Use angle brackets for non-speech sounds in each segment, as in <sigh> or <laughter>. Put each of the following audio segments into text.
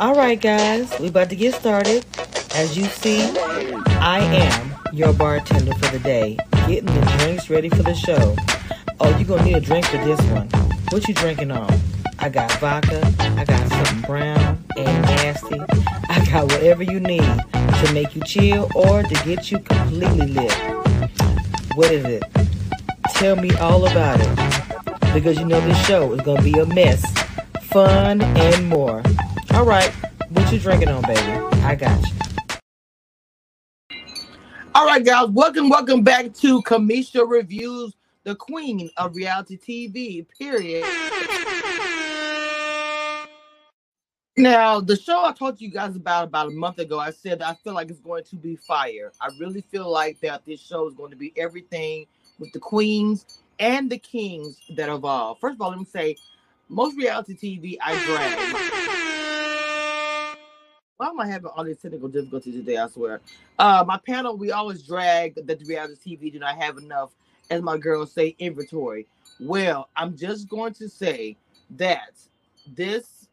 All right, guys, we about to get started. As you see, I am your bartender for the day, getting the drinks ready for the show. Oh, you gonna need a drink for this one. What you drinking on? I got vodka, I got something brown and nasty. I got whatever you need to make you chill or to get you completely lit. What is it? Tell me all about it. Because you know this show is gonna be a mess, fun, and more. All right, what you drinking on, baby? I got you. All right, guys, welcome, welcome back to Cameshia Reviews, the queen of reality TV, period. Now, the show I told you guys about about a month ago, I said I feel like it's going to be fire. I really feel like that this show is going to be everything with the queens and the kings that evolve. First of all, let me say, most reality TV I drag. Why am I having all these technical difficulties today? I swear. Uh, my panel, we always drag that the reality TV do not have enough, as my girls say, inventory. Well, I'm just going to say that this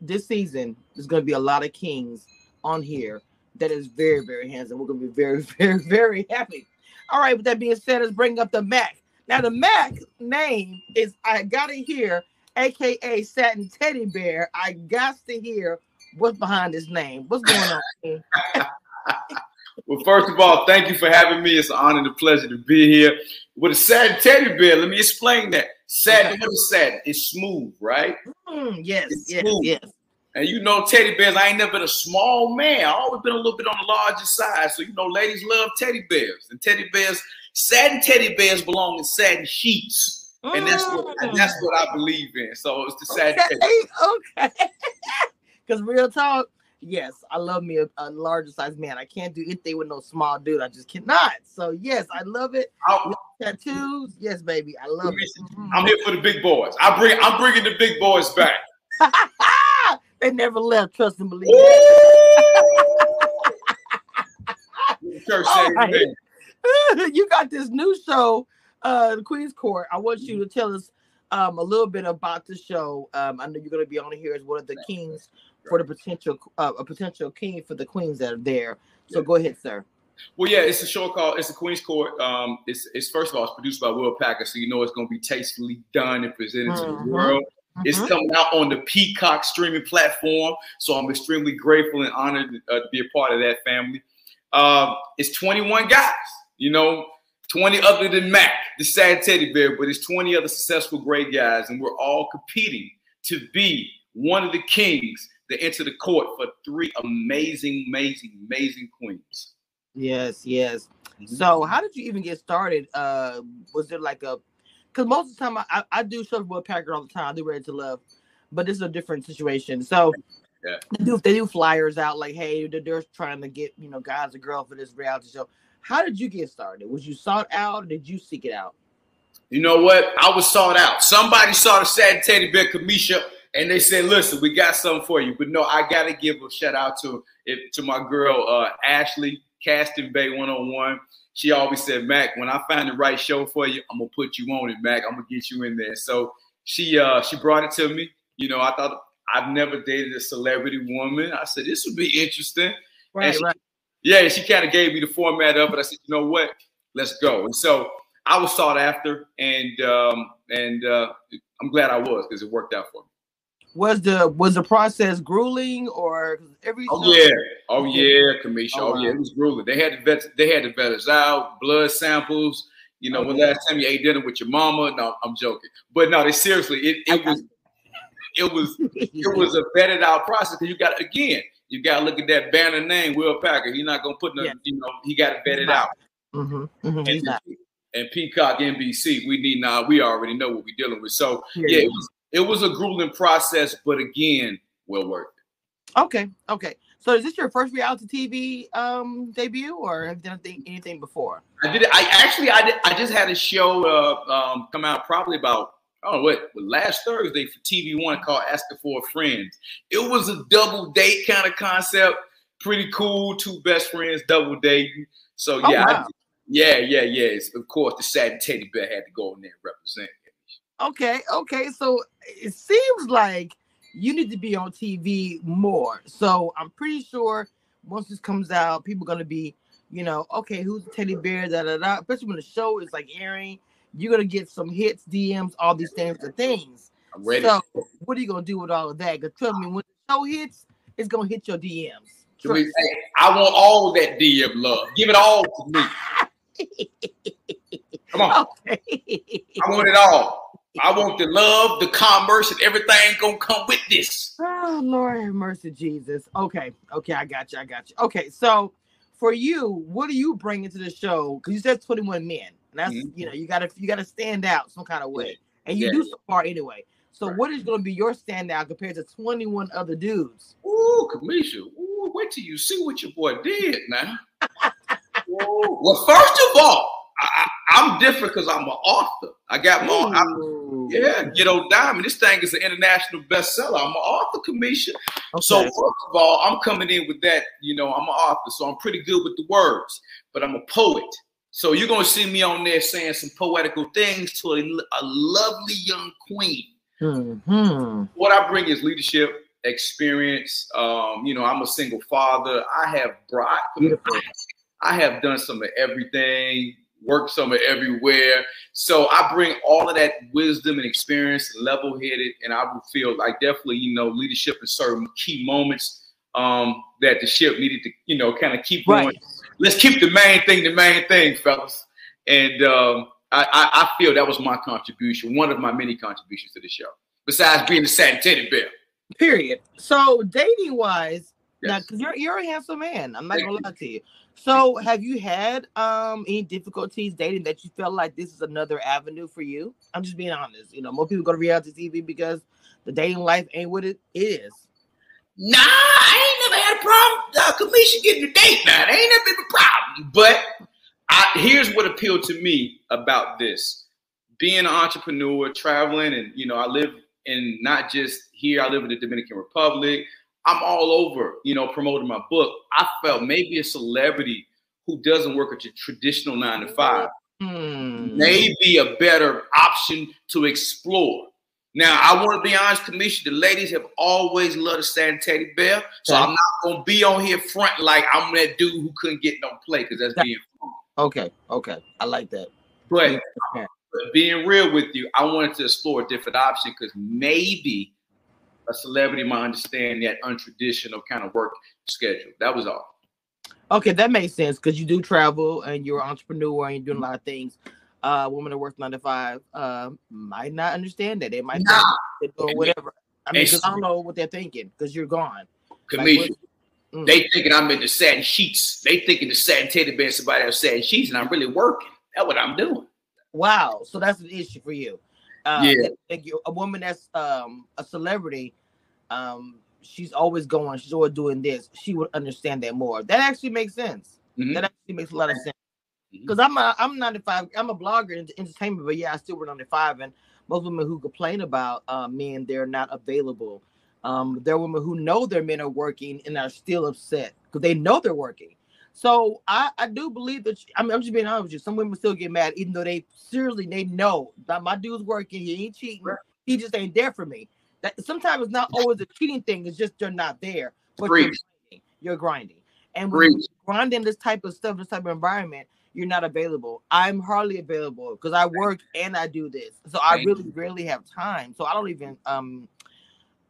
this season there's going to be a lot of kings on here that is very very handsome. We're going to be very <laughs> very very happy. All right. With that being said, let's bring up the Mac. Now the Mac name is I got it here, aka Satin Teddy Bear. I got to hear what's behind his name. What's going on? <laughs> well, first of all, thank you for having me. It's an honor and a pleasure to be here. With a satin teddy bear, let me explain that. Satin, what is satin? It's smooth, right? Mm, yes, it's yes, smooth. yes. And you know, teddy bears, I ain't never been a small man. I always been a little bit on the larger side. So, you know, ladies love teddy bears. And teddy bears, satin teddy bears belong in satin sheets. And that's what and that's what I believe in. So it's the satin okay, teddy. Okay. <laughs> Because real talk, yes, I love me a, a, larger size man. I can't do anything with no small dude. I just cannot. So yes, I love it. Tattoos, yes, baby, I love it. Mm-hmm. I'm here for the big boys. I bring, I'm bringing the big boys back. <laughs> they never left. Trust and believe. <laughs> Church right. <laughs> you got this new show, uh, the Queen's Court. I want you to tell us um, a little bit about the show. Um, I know you're going to be on here as one of the kings for the potential uh, a potential king for the queens that are there. So yeah. go ahead, sir. Well, yeah, it's a show called "It's the Queen's Court." Um, it's, it's first of all, it's produced by Will Packer, so you know it's going to be tastefully done and presented mm-hmm. to the mm-hmm. world. Mm-hmm. It's coming out on the Peacock streaming platform, so I'm extremely grateful and honored uh, to be a part of that family. Uh, it's 21 guys, you know, 20 other than Mac, the sad teddy bear, but it's 20 other successful great guys, and we're all competing to be one of the kings to enter the court for three amazing, amazing, amazing queens. Yes, yes. So, how did you even get started? Uh, was there like a because most of the time I, I do shows with Packer all the time. I do Ready to Love, but this is a different situation. So, yeah. they do they do flyers out like, hey, they're, they're trying to get you know guys and girls for this reality show. How did you get started? Was you sought out? Or did you seek it out? You know what? I was sought out. Somebody saw the sad teddy bear Cameshia and they said, "Listen, we got something for you." But no, I got to give a shout out to it to my girl uh, Ashley Casting Bay 101. She always said, "Mac, when I find the right show for you, I'm gonna put you on it, Mac. I'm gonna get you in there." So she uh, she brought it to me. You know, I thought I've never dated a celebrity woman. I said this would be interesting. Right, she, right. Yeah, she kind of gave me the format of it. I said, you know what? Let's go. And so I was sought after, and um, and uh, I'm glad I was because it worked out for me was the was the process grueling or every oh yeah. Oh yeah Cameshia. Oh, oh yeah it was grueling. They had to vet they had to vet us out blood samples. You know okay. when last time you ate dinner with your mama no I'm joking. But no they seriously it, it was it was <laughs> it was a vetted out process because you got again you got to look at that banner name Will Packer. He's not gonna put no yeah. you know he got to vet it out. Mm-hmm. Mm-hmm. And, and, Peacock NBC we need now we already know what we're dealing with. So yeah, yeah. it was it was a grueling process, but again, well worth it. Okay, okay. So is this your first reality TV um, debut, or have you done anything, anything before? I did. I actually, I did. I just had a show uh, um, come out probably about oh what last Thursday for TV One called Asking for a Friend. It was a double date kind of concept. Pretty cool. Two best friends double dating. So oh, yeah, oh, wow. I, yeah, yeah, yeah. Of course, the sad teddy bear had to go in there and represent. Okay, okay. So it seems like you need to be on TV more. So I'm pretty sure once this comes out, people are gonna be, you know, okay, who's the teddy bear? Da da da. Especially when the show is like airing, you're gonna get some hits, DMs, all these things and things. I'm ready. So what are you gonna do with all of that? Because trust me, when the show hits, it's gonna hit your DMs. Hey, I want all that DM love. Give it all to me. <laughs> Come on. Okay. I want it all. I want the love, the commerce, and everything gonna come with this. Oh Lord have mercy, Jesus. Okay, okay, I got you. I got you. Okay, so for you, what do you bring into the show? Because you said 21 men, and that's mm-hmm. you know, you gotta you gotta stand out some kind of way. And you yeah. do so far anyway. So right. what is gonna be your standout compared to 21 other dudes? Ooh, Cameshia. Ooh, wait till you see what your boy did now. well, first of all, I, am different because I'm an author. I got more. Yeah, Ghetto Diamond. This thing is an international bestseller. I'm an author, Cameshia. Okay. So first of all, I'm coming in with that. You know, I'm an author, so I'm pretty good with the words. But I'm a poet. So you're gonna see me on there saying some poetical things to a, a lovely young queen. Mm-hmm. What I bring is leadership, experience. Um, you know, I'm a single father. I have brought. I have done some of everything work somewhere everywhere. So I bring all of that wisdom and experience, level headed, and I would feel like definitely, you know, leadership in certain key moments um, that the ship needed to, you know, kind of keep right. going. Let's keep the main thing the main thing, fellas. And um, I, I, I, feel that was my contribution, one of my many contributions to the show, besides being the satin teddy bear. Period. So dating wise, yes. now because you're you're a handsome man, I'm not gonna lie to you. So, have you had um any difficulties dating that you felt like this is another avenue for you? I'm just being honest. You know, more people go to reality TV because the dating life ain't what it is. Nah, I ain't never had a problem. Uh, Cameshia getting a date now. That ain't never been a problem. But I, here's what appealed to me about this: being an entrepreneur, traveling, and you know, I live in not just here. I live in the Dominican Republic. I'm all over, you know, promoting my book. I felt maybe a celebrity who doesn't work at your traditional nine to five hmm. may be a better option to explore. Now, I want to be honest, Cameshia, the ladies have always loved a satin teddy bear. So okay. I'm not gonna be on here front like I'm that dude who couldn't get no play because that's being fun. Okay, okay. I like that. But, but being real with you, I wanted to explore a different option because maybe a celebrity might understand that untraditional kind of work schedule. That was all. Okay, that makes sense because you do travel and you're an entrepreneur and you're doing a lot of things. Uh, women that work nine to five uh, might not understand that. They might nah. or whatever. I mean, because I don't know what they're thinking because you're gone. Comedian. Like, mm. They thinking I'm in the satin sheets. They thinking the satin teddy bear somebody else satin sheets, and I'm really working. That's what I'm doing. Wow. So that's an issue for you. Uh, yeah. a woman that's um, a celebrity, um, she's always going, she's always doing this. She would understand that more. That actually makes sense. Mm-hmm. That actually makes a lot of sense. Because mm-hmm. I'm a, I'm 95, I'm a blogger in entertainment, but yeah, I still work 95. And most women who complain about uh, men, they're not available. Um, there are women who know their men are working and are still upset because they know they're working. So I, I do believe that. I mean, I'm just being honest with you. Some women still get mad, even though they seriously they know that my dude's working. He ain't cheating. He just ain't there for me. That sometimes it's not always a cheating thing. It's just they're not there. But you're grinding. You're grinding. And when you're grinding this type of stuff, this type of environment, you're not available. I'm hardly available because I work and I do this. So I really rarely have time. So I don't even um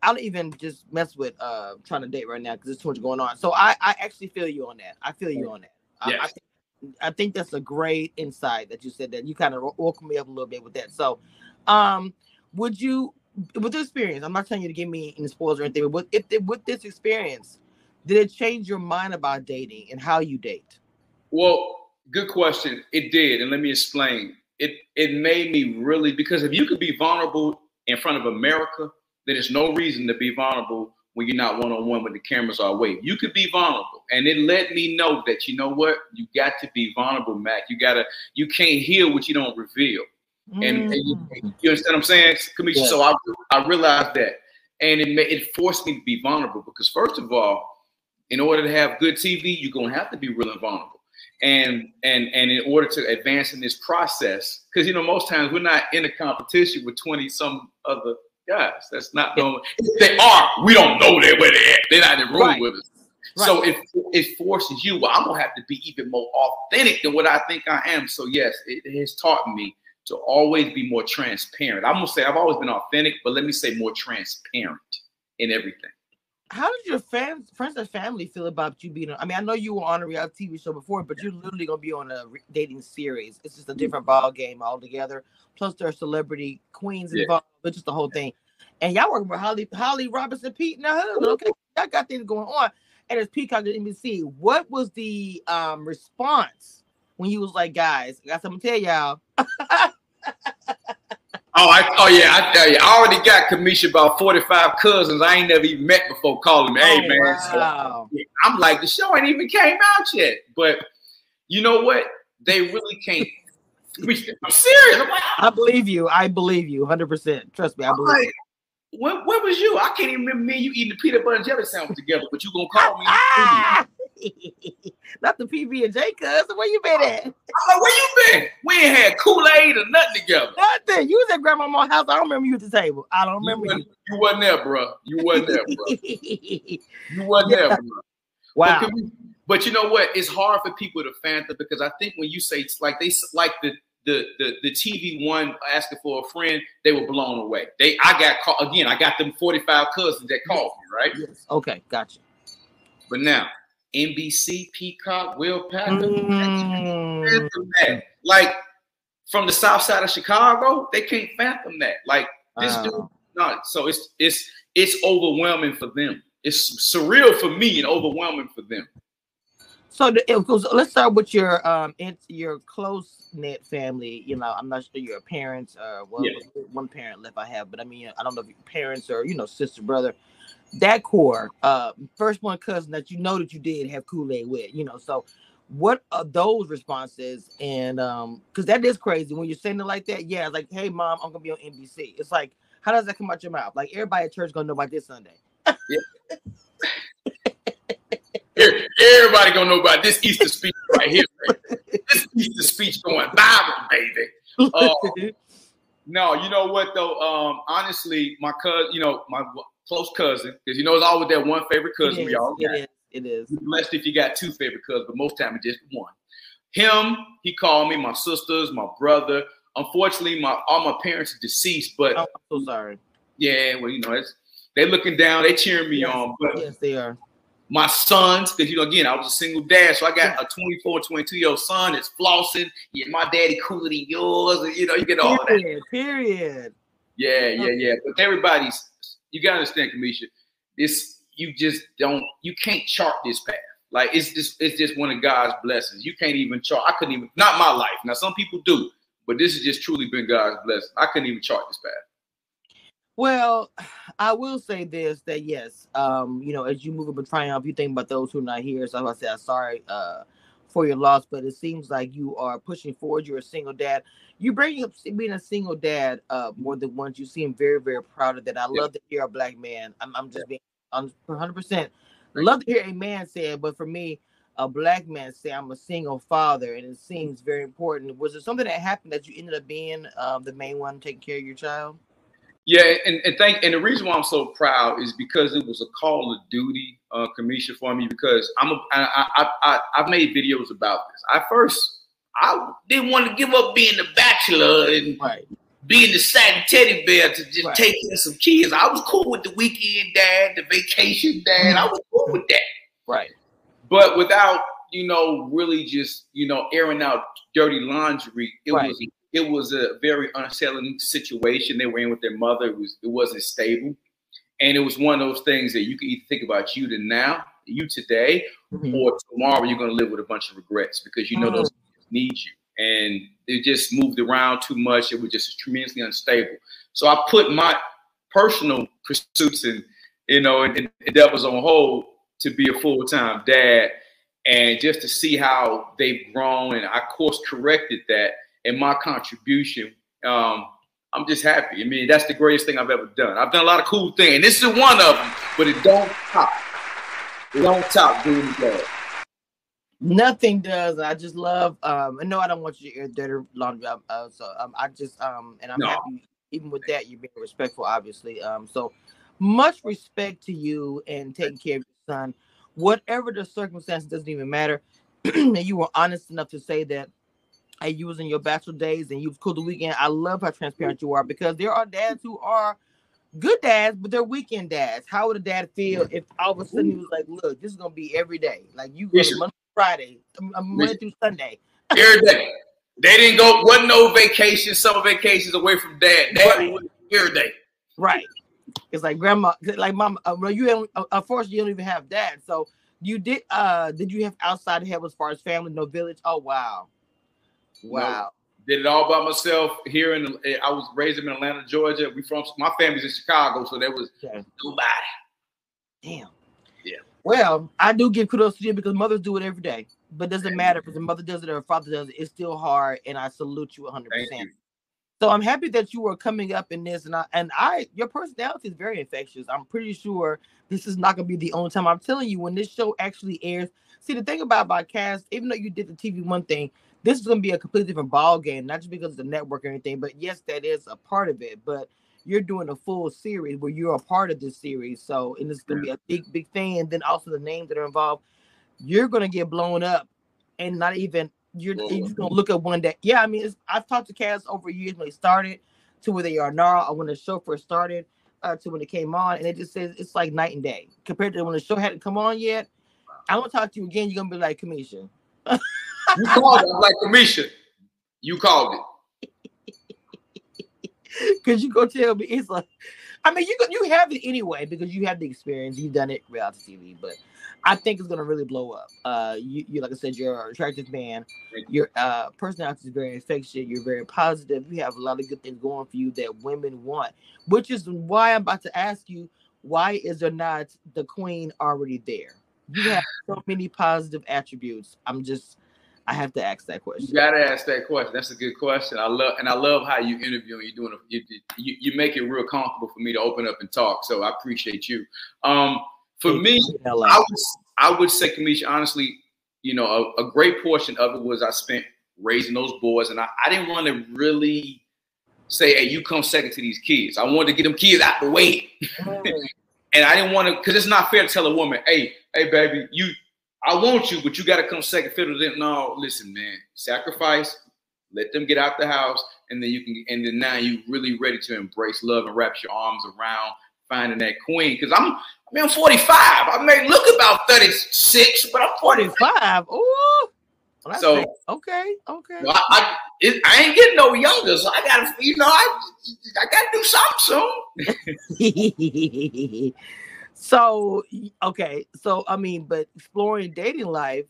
I don't even just mess with uh trying to date right now because there's too much going on. So I I actually feel you on that. I feel you on that. Yes. I, I, think, I think that's a great insight that you said that you kind of woke me up a little bit with that. So, um, would you with this experience? I'm not telling you to give me any spoilers or anything, but with if with this experience, did it change your mind about dating and how you date? Well, good question. It did, and let me explain. It it made me really because if you could be vulnerable in front of America there's no reason to be vulnerable when you're not one on one when the cameras are away. You could be vulnerable, and it let me know that you know what you got to be vulnerable, Mac. You gotta, you can't heal what you don't reveal. Mm. And, and you, mm. you, understand what I'm saying, Cameshia? Yeah. So I, I realized that, and it it forced me to be vulnerable because first of all, in order to have good TV, you're gonna have to be real and vulnerable. And and and in order to advance in this process, because you know most times we're not in a competition with 20 some other guys. That's not normal. If they are, we don't know they where they at. They're not in the room right. with us. Right. So it it forces you. Well, I'm gonna have to be even more authentic than what I think I am. So yes, it has taught me to always be more transparent. I'm gonna say I've always been authentic, but let me say more transparent in everything. How did your fans, friends, and family feel about you being? I mean, I know you were on a reality TV show before, but you're literally gonna be on a dating series. It's just a different ball game altogether. Plus, there are celebrity queens involved, yeah. but just the whole thing. And y'all working with Holly, Holly Robinson, Peete, husband. Okay, y'all got things going on. And it's Peacock at NBC. What was the um response when you was like, guys, I got something to tell y'all? <laughs> Oh, I, oh yeah, I tell you, I already got Cameshia about 45 cousins I ain't never even met before calling me, hey oh, man. Wow. So I'm like, the show ain't even came out yet. But you know what? They really can't. <laughs> I'm serious. I'm like, I believe you. I believe you 100%. Trust me, I believe like, when, when was you? I can't even remember me and you eating the peanut butter and jelly sandwich together, but you gonna call me. <laughs> Not the PB and J cousin. Where you been at? Like, where you been? We ain't had Kool-Aid or nothing together. Nothing. You was at grandma's house. I don't remember you at the table. I don't remember you. Wasn't, you. you wasn't there, bro. You wasn't there, bro. <laughs> you wasn't yeah. there, bro. Wow. But, we, but, you know what? It's hard for people to fathom because I think when you say like they like the the the the TV one asking for a friend, they were blown away. They I got called again. I got them forty five cousins that called me, right? Yes. Okay, gotcha. But now NBC, Peacock, Will Packer. Mm. Like from the south side of Chicago, they can't fathom that. Like this dude, not so it's it's it's overwhelming for them. It's surreal for me and overwhelming for them. So let's start with your um it's your close knit family. You know, I'm not sure your parents. Uh, well, yeah. one parent left I have, but I mean, I don't know if your parents or you know sister brother that core, uh, first one cousin that you know that you did have Kool Aid with, you know. So, what are those responses? And um, because that is crazy when you're saying it like that. Yeah, like, hey, mom, I'm gonna be on NBC. It's like, how does that come out your mouth? Like everybody at church gonna know about this Sunday. yeah. Everybody gonna know about this Easter speech right here. this Easter speech going Bible, baby. Uh, <laughs> no, you know what though? Um, honestly, my cousin, you know, my close cousin, because you know it's always that one favorite cousin we all got. It is. It is. You're blessed if you got two favorite cousins, but most time it's just one. Him, he called me, my sisters, my brother. Unfortunately, my all my parents are deceased, but oh, I'm so sorry. Yeah, well, you know, it's they looking down, they cheering me yes. on. But yes, they are. My sons, because you know, again, I was a single dad, so I got a 24, 22 year old son that's flossing. Yeah, my daddy cooler than yours, and you know, you get all period, that. Period. Yeah, yeah, yeah. But everybody's you gotta understand, Cameshia. This you just don't you can't chart this path. Like it's just it's just one of God's blessings. You can't even chart. I couldn't even not my life. Now some people do, but this has just truly been God's blessing. I couldn't even chart this path. Well, I will say this that yes, um, you know, as you move up in triumph, you think about those who are not here. So I say I'm sorry uh for your loss, but it seems like you are pushing forward. You're a single dad. You bring up being a single dad uh, more than once. You seem very, very proud of that. I love to hear a black man. I'm, I'm just being 100 percent love to hear a man say it, but for me, a black man say I'm a single father, and it seems very important. Was it something that happened that you ended up being um, the main one taking care of your child? Yeah, and, and thank and the reason why I'm so proud is because it was a call of duty, uh, Cameshia, for me because I'm a, I, I, I, I've made videos about this. I first I didn't want to give up being the bachelor and right. being the satin teddy bear to just right. take in some kids. I was cool with the weekend dad, the vacation dad. I was cool with that. Right. But without you know really just you know airing out dirty laundry, it right. was it was a very unsettling situation they were in with their mother. It was it wasn't stable, and it was one of those things that you can either think about you to now, you today, mm-hmm. or tomorrow you're going to live with a bunch of regrets because you know mm-hmm. those need you, and it just moved around too much. It was just tremendously unstable. So I put my personal pursuits and you know and, and endeavors on hold to be a full time dad, and just to see how they've grown, and I course corrected that and my contribution. Um, I'm just happy. I mean, that's the greatest thing I've ever done. I've done a lot of cool things, and this is one of them, but it don't top. It don't top doing that. Nothing does. I just love. Um, no, I don't want you to air dirty laundry. Uh, so um, I just um, and I'm no. happy even with that, you're being respectful, obviously. Um, so much respect to you and taking care of your son. Whatever the circumstance, doesn't even matter. <clears throat> and you were honest enough to say that hey, you was in your bachelor days and you was cool the weekend. I love how transparent you are because there are dads who are good dads, but they're weekend dads. How would a dad feel if all of a sudden he was like, "Look, this is gonna be every day. Like you go Monday, Friday, um, um, Monday through Sunday, every day." They didn't go. Wasn't no vacation, summer vacations away from dad. Dad right. every day. Right. It's like grandma, like mom. Uh, well, you uh, unfortunately you don't even have dad. So you did. Uh, did you have outside help as far as family, no village? Oh wow, wow. Did it all by myself here in. I was raised in Atlanta, Georgia. We from my family's in Chicago, so there was okay. nobody. Damn. Yeah. Well, I do give kudos to you because mothers do it every day, but it doesn't matter if the mother does it or a father does it. It's still hard, and I salute you 100. percent So I'm happy that you are coming up in this, and I and I your personality is very infectious. I'm pretty sure this is not gonna be the only time. I'm telling you, when this show actually airs. See, the thing about my cast, even though you did the TV one thing, this is going to be a completely different ball game, not just because of the network or anything, but yes, that is a part of it. But you're doing a full series where you're a part of this series. So, and it's going to be a big, big thing. And then also the names that are involved, you're going to get blown up and not even, you're, you're just going to look at one day. Yeah, I mean, I've talked to cast over years when they started to where they are now, or when the show first started uh, to when it came on. And it just says it's like night and day compared to when the show hadn't come on yet. I want to talk to you again. You're going to be like, Cameshia. <laughs> You called it. Like, Cameshia, you called it. <laughs> Cause you go tell me it's like, I mean, you you have it anyway because you have the experience. You've done it reality TV, but I think it's gonna really blow up. Uh, you, you like I said, you're an attractive man. Your uh personality is very infectious. You're very positive. You have a lot of good things going for you that women want, which is why I'm about to ask you, why is there not the queen already there? You have so many positive attributes. I'm just I have to ask that question. You gotta ask that question. That's a good question. I love and I love how you interview and you're doing. A, you, you, you make it real comfortable for me to open up and talk. So I appreciate you. Um, for me, I would I would say, Cameshia, honestly, you know, a, a, great portion of it was I spent raising those boys, and I, I didn't want to really say, "Hey, you come second to these kids." I wanted to get them kids out the way, <laughs> and I didn't want to because it's not fair to tell a woman, "Hey, hey, baby, you I want you, but you got to come second fiddle. Then no, listen, man, sacrifice. Let them get out the house, and then you can. And then now you really ready to embrace love and wrap your arms around finding that queen. Because I'm, I mean, I'm 45. I may look about 36, but I'm 45. Ooh. Well, so okay, okay. Well, I, I, it, I, ain't getting no younger, so I gotta, you know, I, I gotta do something soon. <laughs> So okay, so I mean, but exploring dating life,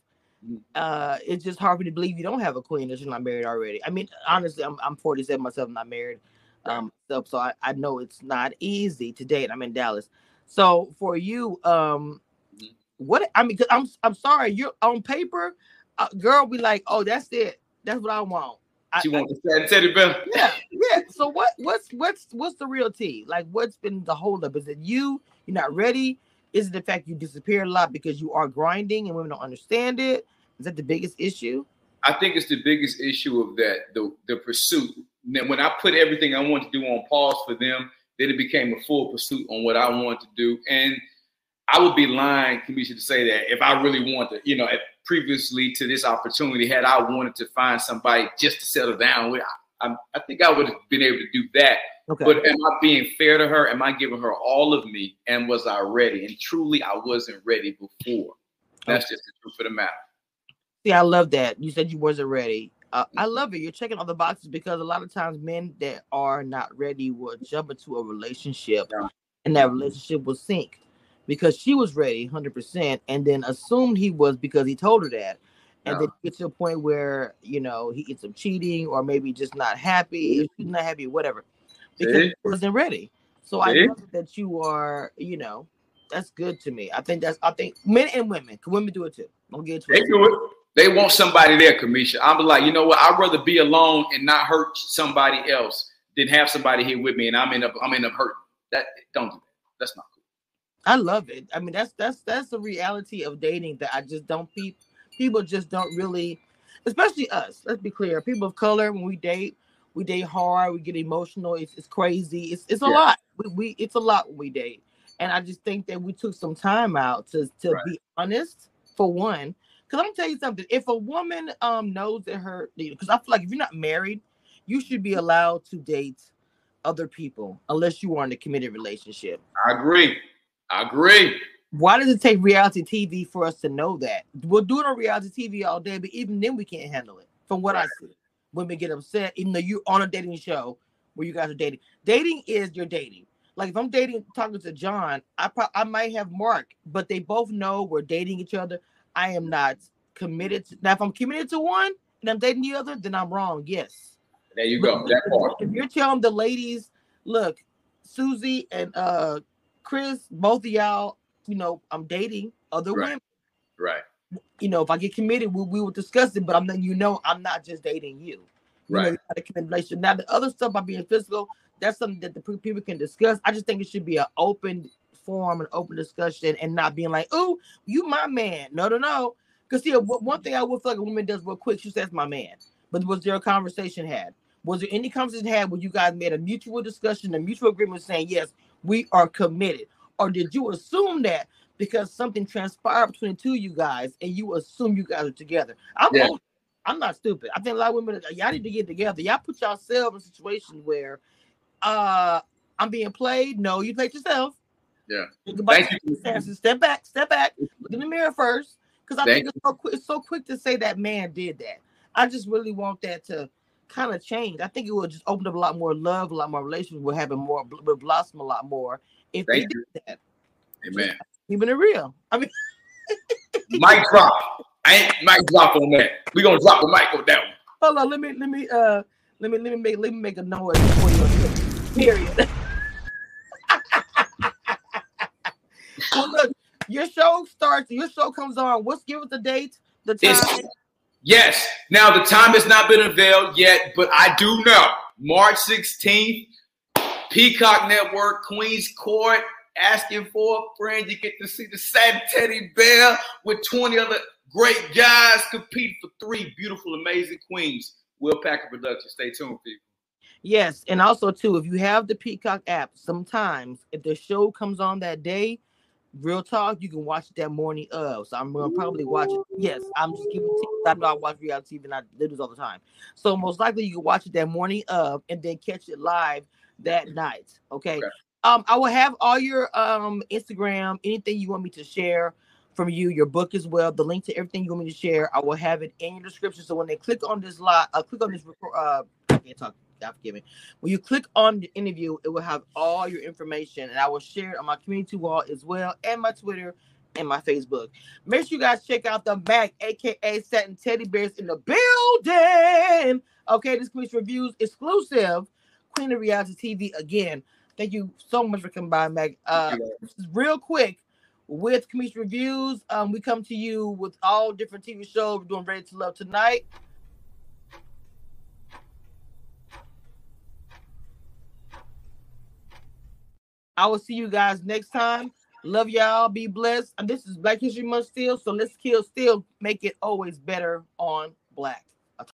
mm. uh, it's just hard for me to believe you don't have a queen if you're not married already. I mean, honestly, I'm I'm 47 myself, I'm not married. Um, so, so I, I know it's not easy to date. I'm in Dallas. So for you, um, mm. what I mean, cause I'm I'm sorry, you're on paper, uh, girl, be like, oh, that's it, that's what I want. She wants to teddy bear. Yeah, <laughs> yeah. So what what's what's what's the real tea? Like, what's been the holdup? Is it you? You're not ready? Is it the fact you disappear a lot because you are grinding and women don't understand it? Is that the biggest issue? I think it's the biggest issue of that, the the pursuit. When I put everything I want to do on pause for them, then it became a full pursuit on what I want to do. And I would be lying, Cameshia, to say that if I really wanted, you know, previously to this opportunity, had I wanted to find somebody just to settle down with, I, I think I would have been able to do that. Okay. But am I being fair to her? Am I giving her all of me? And was I ready? And truly, I wasn't ready before. That's okay. just the truth of the matter. See, I love that. You said you wasn't ready. Uh, I mm-hmm. love it. You're checking all the boxes because a lot of times men that are not ready will jump into a relationship yeah. and that relationship will sink because she was ready 100% and then assumed he was because he told her that. And yeah. then get to a point where, you know, he gets some cheating or maybe just not happy. If she's not happy, whatever because he wasn't ready. So I love that you are, you know, that's good to me. I think that's I think men and women, can women do it too. Don't get They do it. They want somebody there, Cameshia. I'm like, you know what? I'd rather be alone and not hurt somebody else than have somebody here with me and I'm end up I'm end up hurting. That don't do that. That's not cool. I love it. I mean, that's that's that's the reality of dating that I just don't people people just don't really, especially us. Let's be clear. People of color when we date, we date hard, we get emotional, it's, it's crazy, it's it's a Yeah. lot. We, we it's a lot when we date. And I just think that we took some time out to to Right. be honest for one. Because I'm gonna tell you something. If a woman um knows that her because I feel like if you're not married, you should be allowed to date other people unless you are in a committed relationship. I agree. I agree. Why does it take reality TV for us to know that? We'll do it on reality TV all day, but even then we can't handle it. From what I see, women get upset, even though you're on a dating show where you guys are dating. Dating is your dating. Like if I'm dating, talking to John, I pro- I might have Mark, but they both know we're dating each other. I am not committed. To, now, if I'm committed to one and I'm dating the other, then I'm wrong. Yes. There you go. That part. If you're telling the ladies, look, Susie and uh Chris, both of y'all, you know, I'm dating other Right. women. Right. You know, if I get committed, we, we will discuss it, but I'm letting you know I'm not just dating you. You know, Right. you got a relationship. Now, the other stuff about being physical, that's something that the people can discuss. I just think it should be an open forum, an open discussion, and not being like, oh, you my man. No, no, no. Because see, one one thing I would feel like a woman does real quick, she says my man. But was there a conversation had? Was there any conversation had where you guys made a mutual discussion, a mutual agreement saying, yes, we are committed? Or did you assume that because something transpired between the two of you guys and you assume you guys are together? I'm Yeah. old- I'm not stupid. I think a lot of women, y'all need to get together. Y'all put yourself in a situation where uh I'm being played. No, you played yourself. Yeah. Think about Thank you. circumstances. Step back, step back, look in the mirror first. Because I Thank think it's so quick, it's so quick to say that man did that. I just really want that to kind of change. I think it will just open up a lot more love, a lot more relationships. We're having more, will blossom a lot more if Thank they did that. Amen. Keeping it real. I mean, <laughs> Mic drop. I ain't mic drop on that. We gonna drop the mic on that one. hold on. Let me, let me, uh, let me, let me make, let me make a noise before you. Period. <laughs> well, look, your show starts. Your show comes on. What's give us the date, the time? It's yes. Now the time has not been unveiled yet, but I do know March 16th, Peacock Network, Queens Court, asking for a friend. You get to see the sad teddy bear with 20 other great guys compete for three beautiful, amazing queens. Will Packer Productions. Stay tuned, people. Yes, and also too, if you have the Peacock app, sometimes if the show comes on that day, real talk, you can watch it that morning of. So I'm gonna probably watch it. Yes, I'm just giving tips. I know I watch reality TV and I do this all the time. So most likely you can watch it that morning of and then catch it live that night. Okay. Okay. Um, I will have all your um Instagram, anything you want me to share from you, your book as well, the link to everything you want me to share. I will have it in your description. So when they click on this live, uh, click on this record, uh, I can't talk. God forgive me. When you click on the interview, it will have all your information, and I will share it on my community wall as well, and my Twitter and my Facebook. Make sure you guys check out the Mac, aka Satin Teddy Bears, in the building. Okay, this week's Reviews exclusive, Queen of Reality TV again. Thank you so much for coming by, Mac. Uh, real quick with Kamish Reviews. Um, we come to you with all different TV shows. We're doing Ready to Love tonight. I will see you guys next time. Love y'all. Be blessed. And this is Black History Month still. So let's kill still make it always better on black.